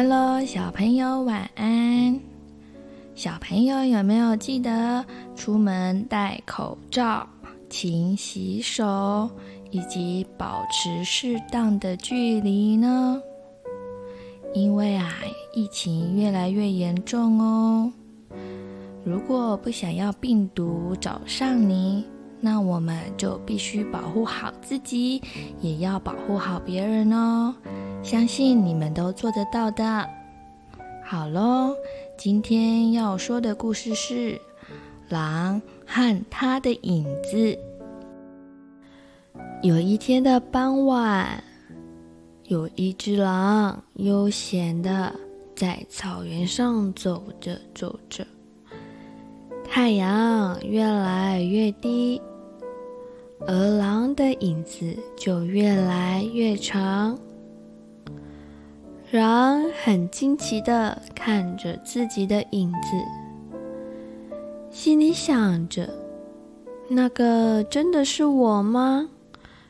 Hello，小朋友晚安。小朋友有没有记得出门戴口罩、勤洗手，以及保持适当的距离呢？因为啊，疫情越来越严重哦。如果不想要病毒找上你，那我们就必须保护好自己，也要保护好别人哦。相信你们都做得到的。好喽，今天要说的故事是《狼和他的影子》。有一天的傍晚，有一只狼悠闲地在草原上走着走着，太阳越来越低。而狼的影子就越来越长，狼很惊奇的看着自己的影子，心里想着：“那个真的是我吗？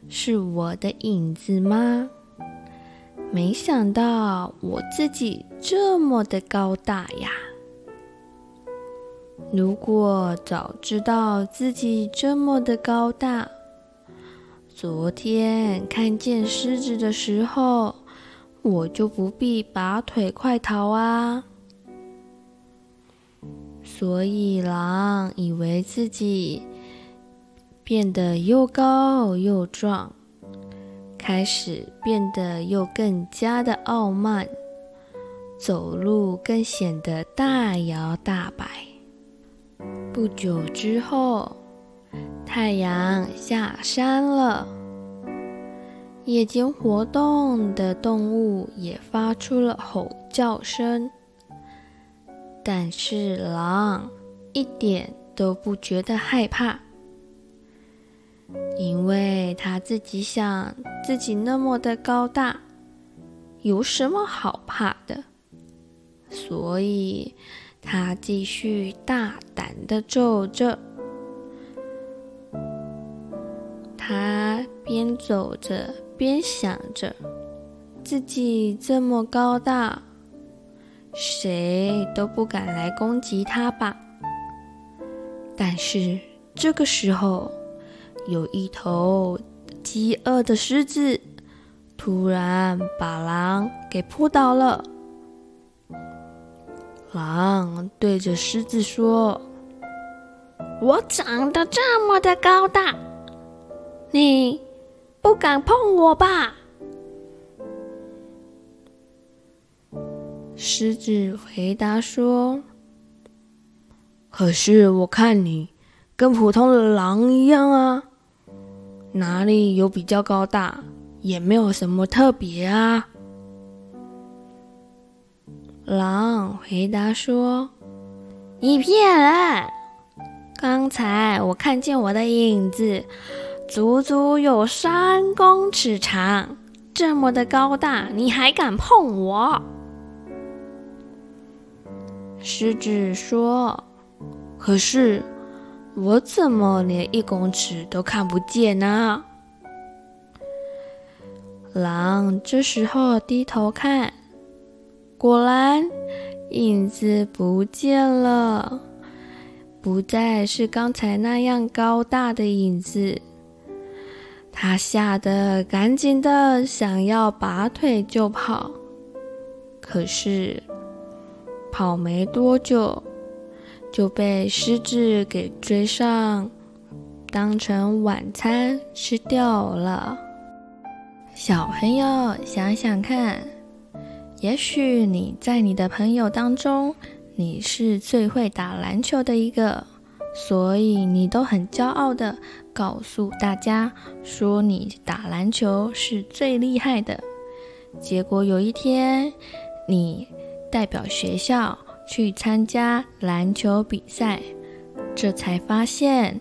是我的影子吗？没想到我自己这么的高大呀！如果早知道自己这么的高大，”昨天看见狮子的时候，我就不必拔腿快逃啊。所以狼以为自己变得又高又壮，开始变得又更加的傲慢，走路更显得大摇大摆。不久之后，太阳下山了，夜间活动的动物也发出了吼叫声，但是狼一点都不觉得害怕，因为他自己想自己那么的高大，有什么好怕的？所以他继续大胆的走着。他边走着边想着，自己这么高大，谁都不敢来攻击他吧。但是这个时候，有一头饥饿的狮子突然把狼给扑倒了。狼对着狮子说：“我长得这么的高大。”你不敢碰我吧？狮子回答说：“可是我看你跟普通的狼一样啊，哪里有比较高大，也没有什么特别啊。”狼回答说：“你骗人！刚才我看见我的影子。”足足有三公尺长，这么的高大，你还敢碰我？狮子说：“可是我怎么连一公尺都看不见呢？”狼这时候低头看，果然影子不见了，不再是刚才那样高大的影子。他吓得赶紧的想要拔腿就跑，可是跑没多久就被狮子给追上，当成晚餐吃掉了。小朋友想想看，也许你在你的朋友当中，你是最会打篮球的一个。所以你都很骄傲的告诉大家说你打篮球是最厉害的。结果有一天，你代表学校去参加篮球比赛，这才发现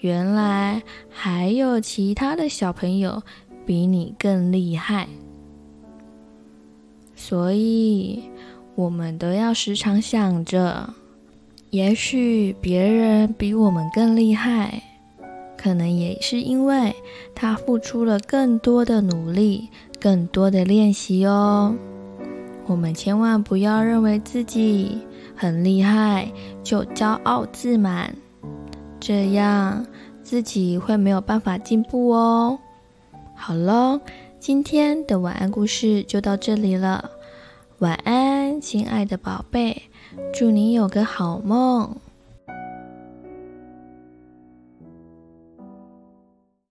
原来还有其他的小朋友比你更厉害。所以我们都要时常想着。也许别人比我们更厉害，可能也是因为他付出了更多的努力，更多的练习哦。我们千万不要认为自己很厉害就骄傲自满，这样自己会没有办法进步哦。好喽，今天的晚安故事就到这里了。晚安，亲爱的宝贝，祝你有个好梦。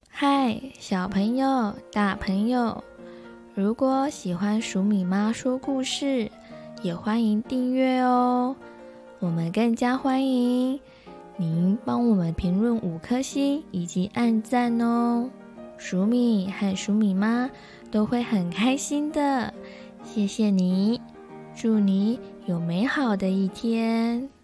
嗨，小朋友、大朋友。如果喜欢鼠米妈说故事，也欢迎订阅哦。我们更加欢迎您帮我们评论五颗星以及按赞哦。鼠米和鼠米妈都会很开心的。谢谢你，祝你有美好的一天。